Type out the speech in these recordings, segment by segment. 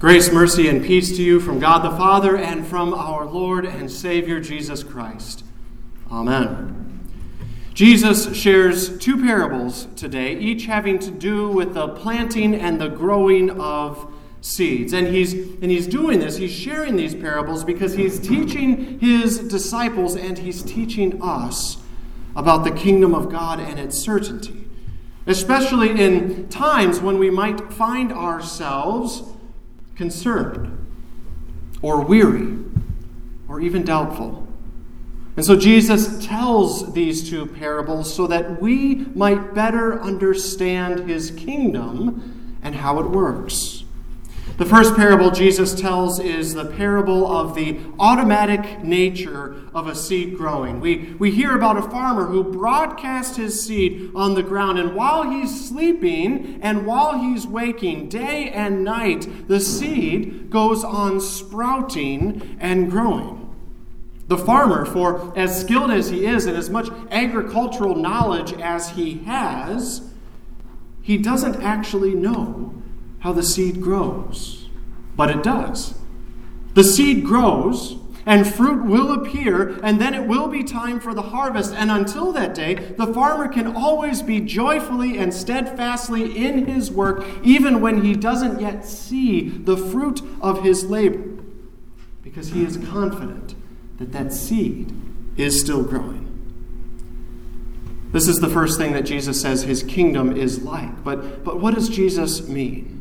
Grace, mercy, and peace to you from God the Father and from our Lord and Savior Jesus Christ. Amen. Jesus shares two parables today, each having to do with the planting and the growing of seeds. And he's, and he's doing this, he's sharing these parables because he's teaching his disciples and he's teaching us about the kingdom of God and its certainty, especially in times when we might find ourselves concerned or weary or even doubtful. And so Jesus tells these two parables so that we might better understand his kingdom and how it works. The first parable Jesus tells is the parable of the automatic nature of a seed growing. We, we hear about a farmer who broadcasts his seed on the ground, and while he's sleeping and while he's waking, day and night, the seed goes on sprouting and growing. The farmer, for as skilled as he is and as much agricultural knowledge as he has, he doesn't actually know how the seed grows, but it does. The seed grows, and fruit will appear, and then it will be time for the harvest. And until that day, the farmer can always be joyfully and steadfastly in his work, even when he doesn't yet see the fruit of his labor, because he is confident that that seed is still growing. This is the first thing that Jesus says his kingdom is like. But, but what does Jesus mean?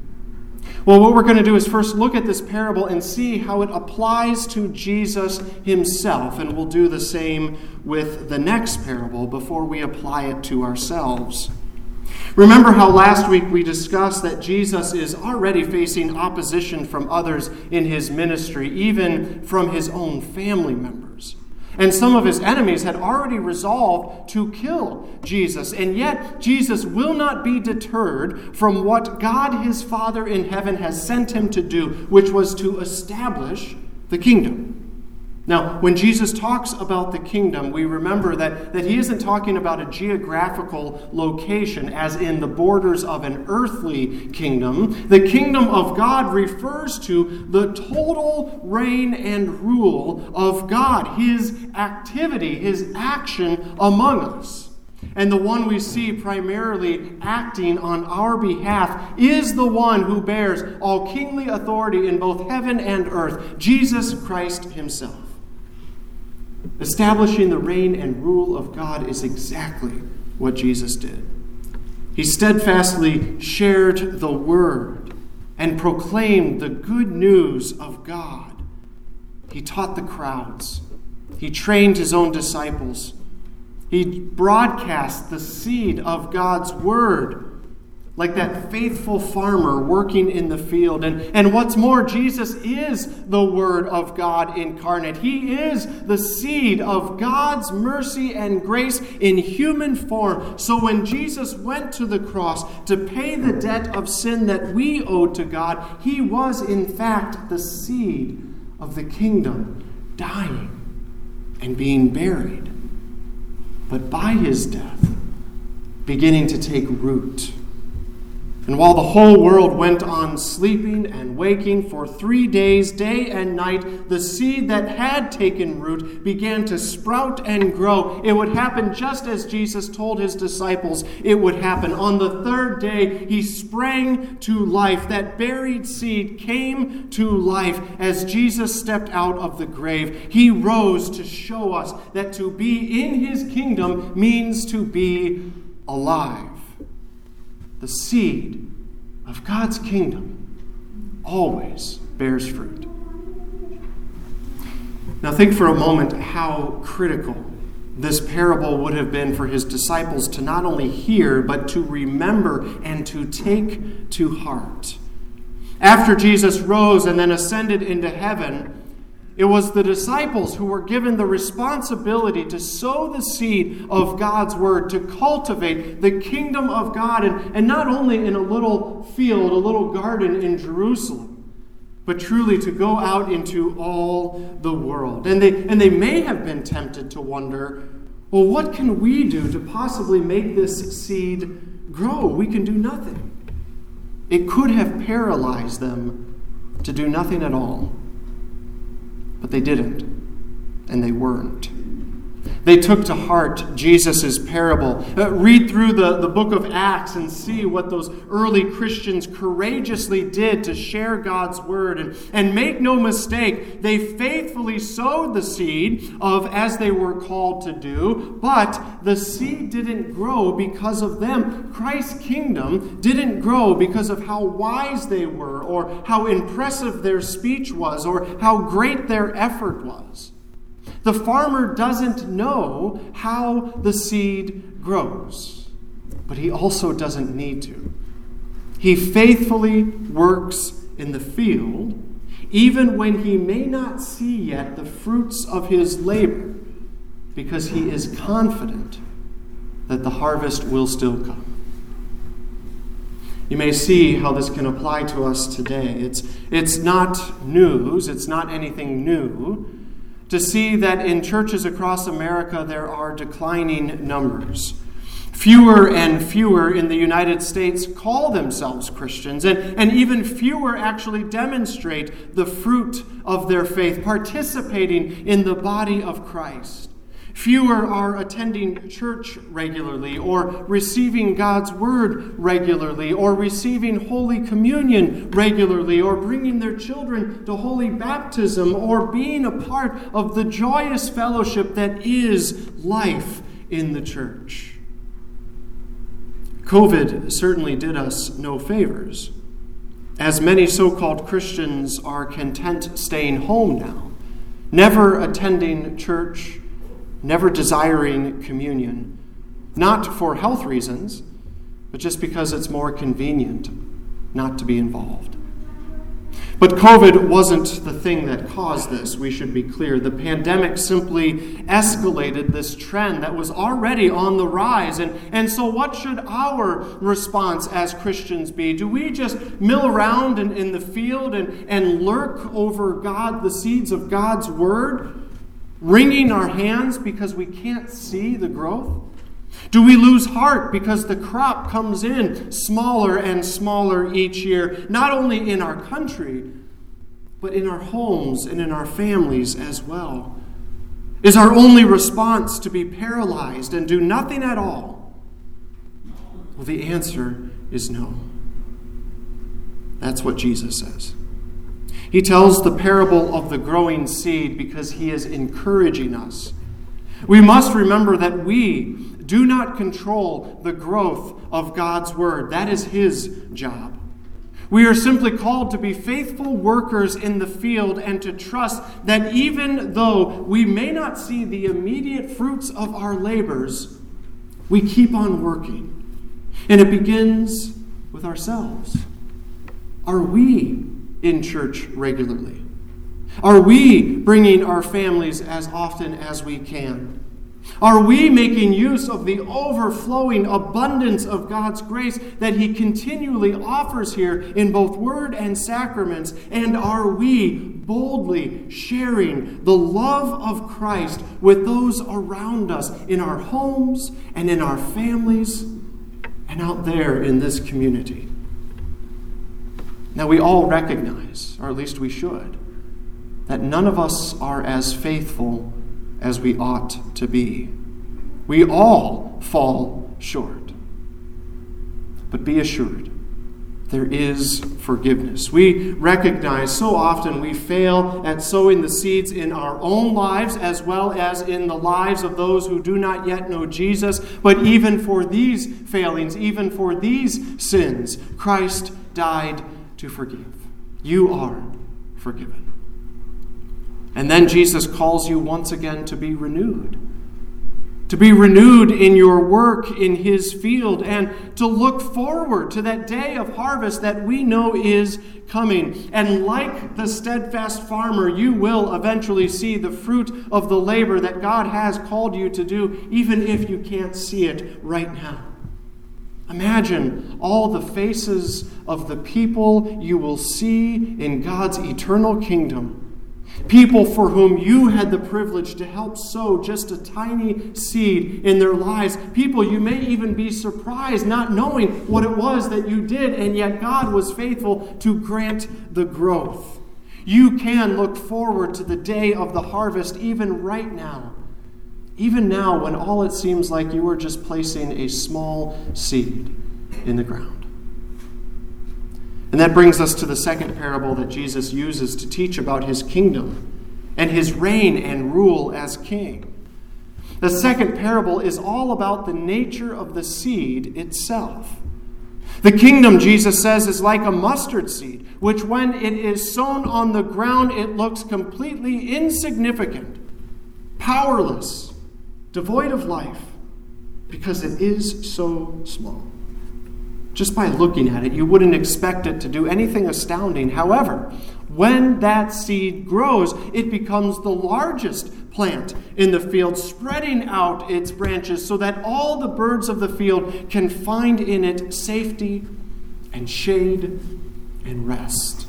Well, what we're going to do is first look at this parable and see how it applies to Jesus himself. And we'll do the same with the next parable before we apply it to ourselves. Remember how last week we discussed that Jesus is already facing opposition from others in his ministry, even from his own family members. And some of his enemies had already resolved to kill Jesus. And yet, Jesus will not be deterred from what God his Father in heaven has sent him to do, which was to establish the kingdom. Now, when Jesus talks about the kingdom, we remember that, that he isn't talking about a geographical location, as in the borders of an earthly kingdom. The kingdom of God refers to the total reign and rule of God, his activity, his action among us. And the one we see primarily acting on our behalf is the one who bears all kingly authority in both heaven and earth, Jesus Christ himself. Establishing the reign and rule of God is exactly what Jesus did. He steadfastly shared the word and proclaimed the good news of God. He taught the crowds, he trained his own disciples, he broadcast the seed of God's word like that faithful farmer working in the field. And, and what's more, Jesus is the Word of God incarnate. He is the seed of God's mercy and grace in human form. So when Jesus went to the cross to pay the debt of sin that we owed to God, he was in fact the seed of the kingdom, dying and being buried. But by his death, beginning to take root and while the whole world went on sleeping and waking for three days, day and night, the seed that had taken root began to sprout and grow. It would happen just as Jesus told his disciples it would happen. On the third day, he sprang to life. That buried seed came to life as Jesus stepped out of the grave. He rose to show us that to be in his kingdom means to be alive the seed of God's kingdom always bears fruit. Now, think for a moment how critical this parable would have been for his disciples to not only hear, but to remember and to take to heart. After Jesus rose and then ascended into heaven, it was the disciples who were given the responsibility to sow the seed of God's word, to cultivate the kingdom of God, and, and not only in a little field, a little garden in Jerusalem, but truly to go out into all the world. And they, and they may have been tempted to wonder well, what can we do to possibly make this seed grow? We can do nothing. It could have paralyzed them to do nothing at all. But they didn't, and they weren't. They took to heart Jesus' parable. Uh, read through the, the book of Acts and see what those early Christians courageously did to share God's word. And, and make no mistake, they faithfully sowed the seed of as they were called to do, but the seed didn't grow because of them. Christ's kingdom didn't grow because of how wise they were, or how impressive their speech was, or how great their effort was. The farmer doesn't know how the seed grows, but he also doesn't need to. He faithfully works in the field, even when he may not see yet the fruits of his labor, because he is confident that the harvest will still come. You may see how this can apply to us today. It's, it's not news, it's not anything new to see that in churches across America there are declining numbers. Fewer and fewer in the United States call themselves Christians, and, and even fewer actually demonstrate the fruit of their faith, participating in the body of Christ. Fewer are attending church regularly, or receiving God's Word regularly, or receiving Holy Communion regularly, or bringing their children to Holy Baptism, or being a part of the joyous fellowship that is life in the church. COVID certainly did us no favors, as many so called Christians are content staying home now, never attending church never desiring communion, not for health reasons, but just because it's more convenient not to be involved. But COVID wasn't the thing that caused this, we should be clear. The pandemic simply escalated this trend that was already on the rise. And, and so, what should our response as Christians be? Do we just mill around in, in the field and, and lurk over God, the seeds of God's word? Wringing our hands because we can't see the growth? Do we lose heart because the crop comes in smaller and smaller each year, not only in our country, but in our homes and in our families as well? Is our only response to be paralyzed and do nothing at all? Well, the answer is no. That's what Jesus says. He tells the parable of the growing seed because he is encouraging us. We must remember that we do not control the growth of God's word, that is his job. We are simply called to be faithful workers in the field and to trust that even though we may not see the immediate fruits of our labors, we keep on working. And it begins with ourselves. Are we in church regularly? Are we bringing our families as often as we can? Are we making use of the overflowing abundance of God's grace that He continually offers here in both word and sacraments? And are we boldly sharing the love of Christ with those around us in our homes and in our families and out there in this community? Now, we all recognize, or at least we should, that none of us are as faithful as we ought to be. We all fall short. But be assured, there is forgiveness. We recognize so often we fail at sowing the seeds in our own lives as well as in the lives of those who do not yet know Jesus. But even for these failings, even for these sins, Christ died to forgive. You are forgiven. And then Jesus calls you once again to be renewed. To be renewed in your work in his field and to look forward to that day of harvest that we know is coming. And like the steadfast farmer, you will eventually see the fruit of the labor that God has called you to do, even if you can't see it right now. Imagine all the faces of the people you will see in God's eternal kingdom People for whom you had the privilege to help sow just a tiny seed in their lives. People you may even be surprised not knowing what it was that you did, and yet God was faithful to grant the growth. You can look forward to the day of the harvest even right now. Even now, when all it seems like you are just placing a small seed in the ground. And that brings us to the second parable that Jesus uses to teach about his kingdom and his reign and rule as king. The second parable is all about the nature of the seed itself. The kingdom, Jesus says, is like a mustard seed, which when it is sown on the ground, it looks completely insignificant, powerless, devoid of life, because it is so small. Just by looking at it, you wouldn't expect it to do anything astounding. However, when that seed grows, it becomes the largest plant in the field, spreading out its branches so that all the birds of the field can find in it safety and shade and rest.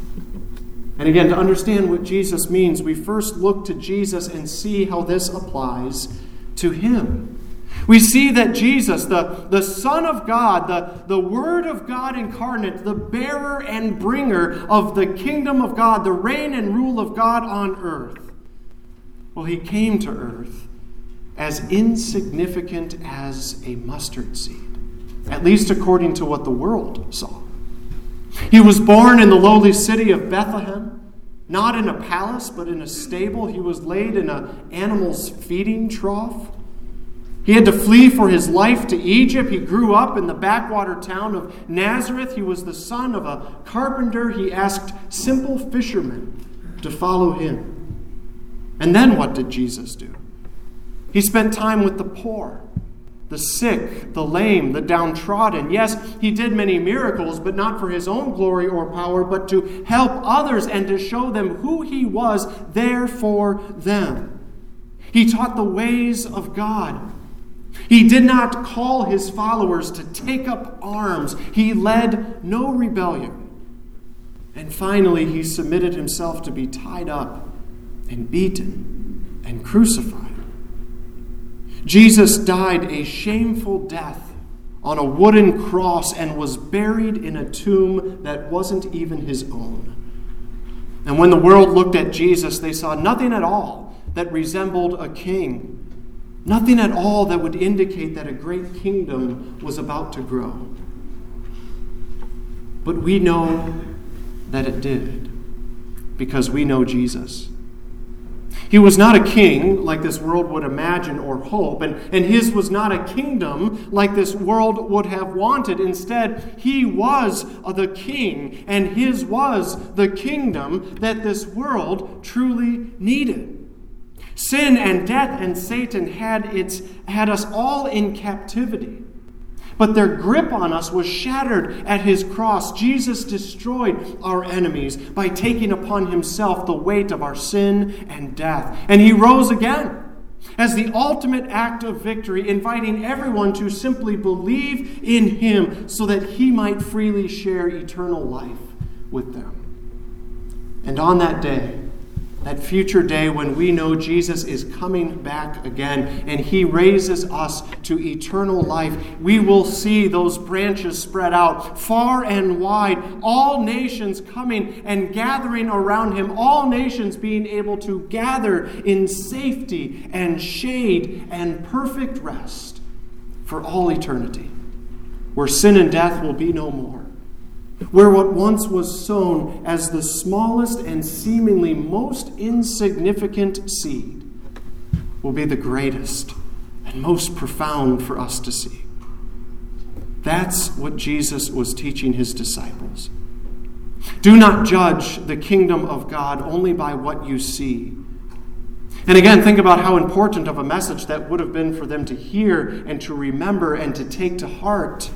And again, to understand what Jesus means, we first look to Jesus and see how this applies to him. We see that Jesus, the, the Son of God, the, the Word of God incarnate, the bearer and bringer of the kingdom of God, the reign and rule of God on earth, well, he came to earth as insignificant as a mustard seed, at least according to what the world saw. He was born in the lowly city of Bethlehem, not in a palace, but in a stable. He was laid in an animal's feeding trough. He had to flee for his life to Egypt. He grew up in the backwater town of Nazareth. He was the son of a carpenter. He asked simple fishermen to follow him. And then what did Jesus do? He spent time with the poor, the sick, the lame, the downtrodden. Yes, he did many miracles, but not for his own glory or power, but to help others and to show them who he was there for them. He taught the ways of God he did not call his followers to take up arms. He led no rebellion. And finally, he submitted himself to be tied up and beaten and crucified. Jesus died a shameful death on a wooden cross and was buried in a tomb that wasn't even his own. And when the world looked at Jesus, they saw nothing at all that resembled a king Nothing at all that would indicate that a great kingdom was about to grow. But we know that it did because we know Jesus. He was not a king like this world would imagine or hope, and, and his was not a kingdom like this world would have wanted. Instead, he was the king, and his was the kingdom that this world truly needed. Sin and death and Satan had, its, had us all in captivity. But their grip on us was shattered at his cross. Jesus destroyed our enemies by taking upon himself the weight of our sin and death. And he rose again as the ultimate act of victory, inviting everyone to simply believe in him so that he might freely share eternal life with them. And on that day, that future day when we know Jesus is coming back again and he raises us to eternal life, we will see those branches spread out far and wide, all nations coming and gathering around him, all nations being able to gather in safety and shade and perfect rest for all eternity, where sin and death will be no more where what once was sown as the smallest and seemingly most insignificant seed will be the greatest and most profound for us to see. That's what Jesus was teaching his disciples. Do not judge the kingdom of God only by what you see. And again, think about how important of a message that would have been for them to hear and to remember and to take to heart.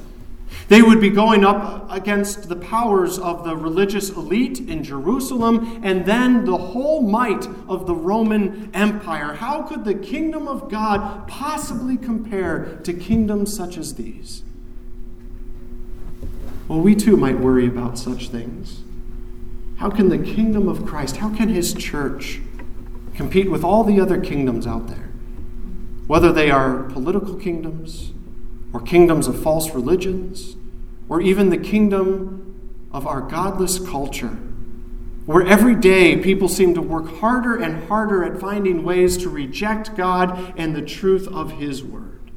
They would be going up against the powers of the religious elite in Jerusalem and then the whole might of the Roman Empire. How could the kingdom of God possibly compare to kingdoms such as these? Well, we too might worry about such things. How can the kingdom of Christ, how can his church compete with all the other kingdoms out there, whether they are political kingdoms or kingdoms of false religions or even the kingdom of our godless culture, where every day people seem to work harder and harder at finding ways to reject God and the truth of His Word.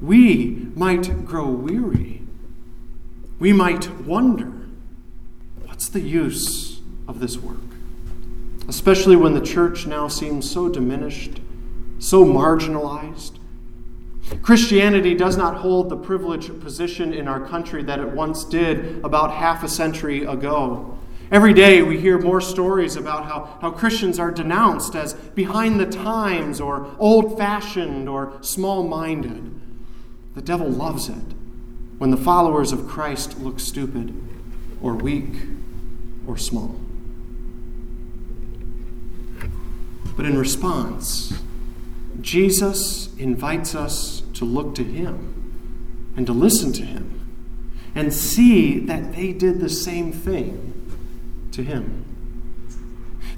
We might grow weary. We might wonder what's the use of this work? Especially when the church now seems so diminished, so marginalized Christianity does not hold the privileged position in our country that it once did about half a century ago. Every day we hear more stories about how, how Christians are denounced as behind the times or old fashioned or small minded. The devil loves it when the followers of Christ look stupid or weak or small. But in response, Jesus invites us to look to him and to listen to him and see that they did the same thing to him.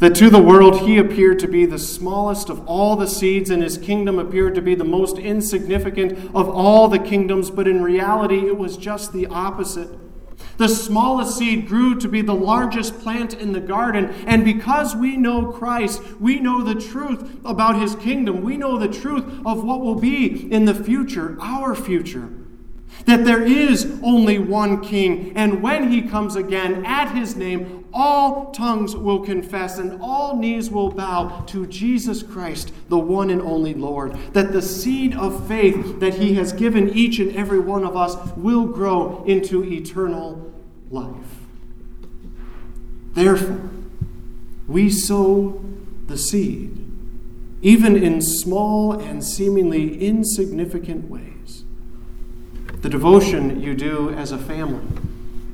That to the world he appeared to be the smallest of all the seeds, and his kingdom appeared to be the most insignificant of all the kingdoms, but in reality it was just the opposite. The smallest seed grew to be the largest plant in the garden. And because we know Christ, we know the truth about his kingdom. We know the truth of what will be in the future, our future. That there is only one king, and when he comes again at his name, all tongues will confess and all knees will bow to Jesus Christ, the one and only Lord. That the seed of faith that he has given each and every one of us will grow into eternal life. Therefore, we sow the seed, even in small and seemingly insignificant ways. The devotion you do as a family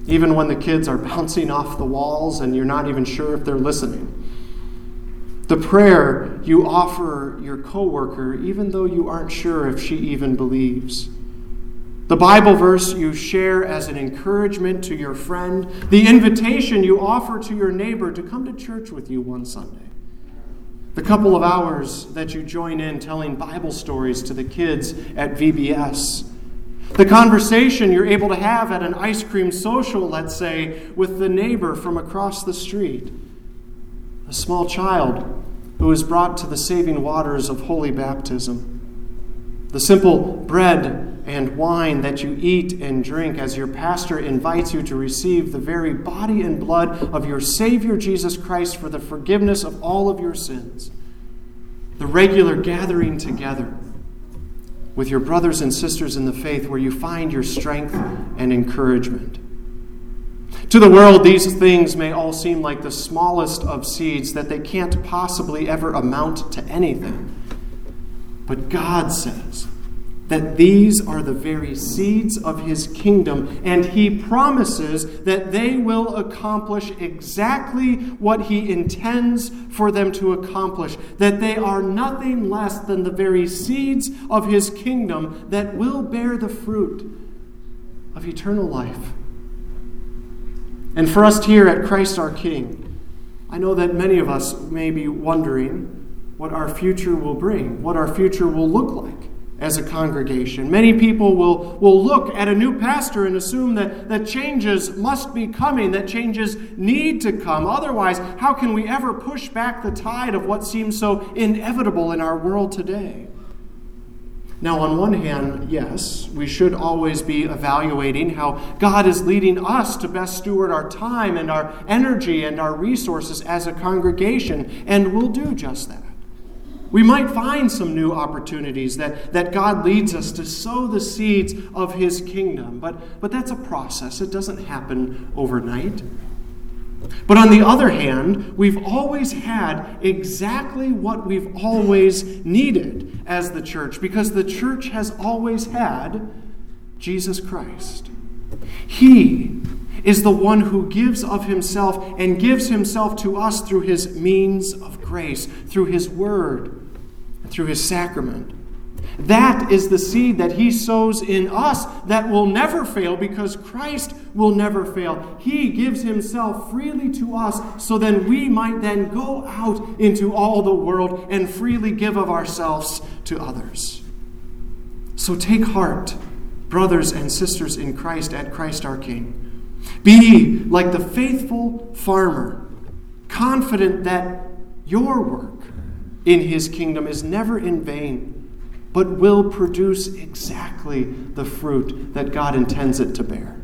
even when the kids are bouncing off the walls and you're not even sure if they're listening. The prayer you offer your coworker, even though you aren't sure if she even believes. The Bible verse you share as an encouragement to your friend. The invitation you offer to your neighbor to come to church with you one Sunday. The couple of hours that you join in telling Bible stories to the kids at VBS the conversation you're able to have at an ice cream social, let's say, with the neighbor from across the street. A small child who is brought to the saving waters of holy baptism. The simple bread and wine that you eat and drink as your pastor invites you to receive the very body and blood of your Savior Jesus Christ for the forgiveness of all of your sins. The regular gathering together with your brothers and sisters in the faith where you find your strength and encouragement. To the world, these things may all seem like the smallest of seeds, that they can't possibly ever amount to anything. But God says, that these are the very seeds of his kingdom, and he promises that they will accomplish exactly what he intends for them to accomplish, that they are nothing less than the very seeds of his kingdom that will bear the fruit of eternal life. And for us here at Christ our King, I know that many of us may be wondering what our future will bring, what our future will look like as a congregation. Many people will, will look at a new pastor and assume that, that changes must be coming, that changes need to come. Otherwise, how can we ever push back the tide of what seems so inevitable in our world today? Now, on one hand, yes, we should always be evaluating how God is leading us to best steward our time and our energy and our resources as a congregation, and we'll do just that. We might find some new opportunities that, that God leads us to sow the seeds of His kingdom, but, but that's a process. It doesn't happen overnight. But on the other hand, we've always had exactly what we've always needed as the church, because the church has always had Jesus Christ. He is the one who gives of himself and gives himself to us through his means of grace, through his word through his sacrament. That is the seed that he sows in us that will never fail because Christ will never fail. He gives himself freely to us so then we might then go out into all the world and freely give of ourselves to others. So take heart, brothers and sisters in Christ at Christ our King. Be like the faithful farmer, confident that your work in his kingdom is never in vain but will produce exactly the fruit that God intends it to bear.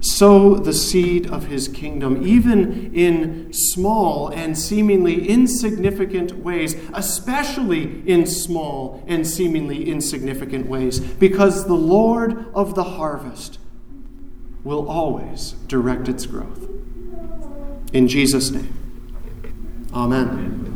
Sow the seed of his kingdom, even in small and seemingly insignificant ways, especially in small and seemingly insignificant ways, because the Lord of the harvest will always direct its growth. In Jesus' name, amen.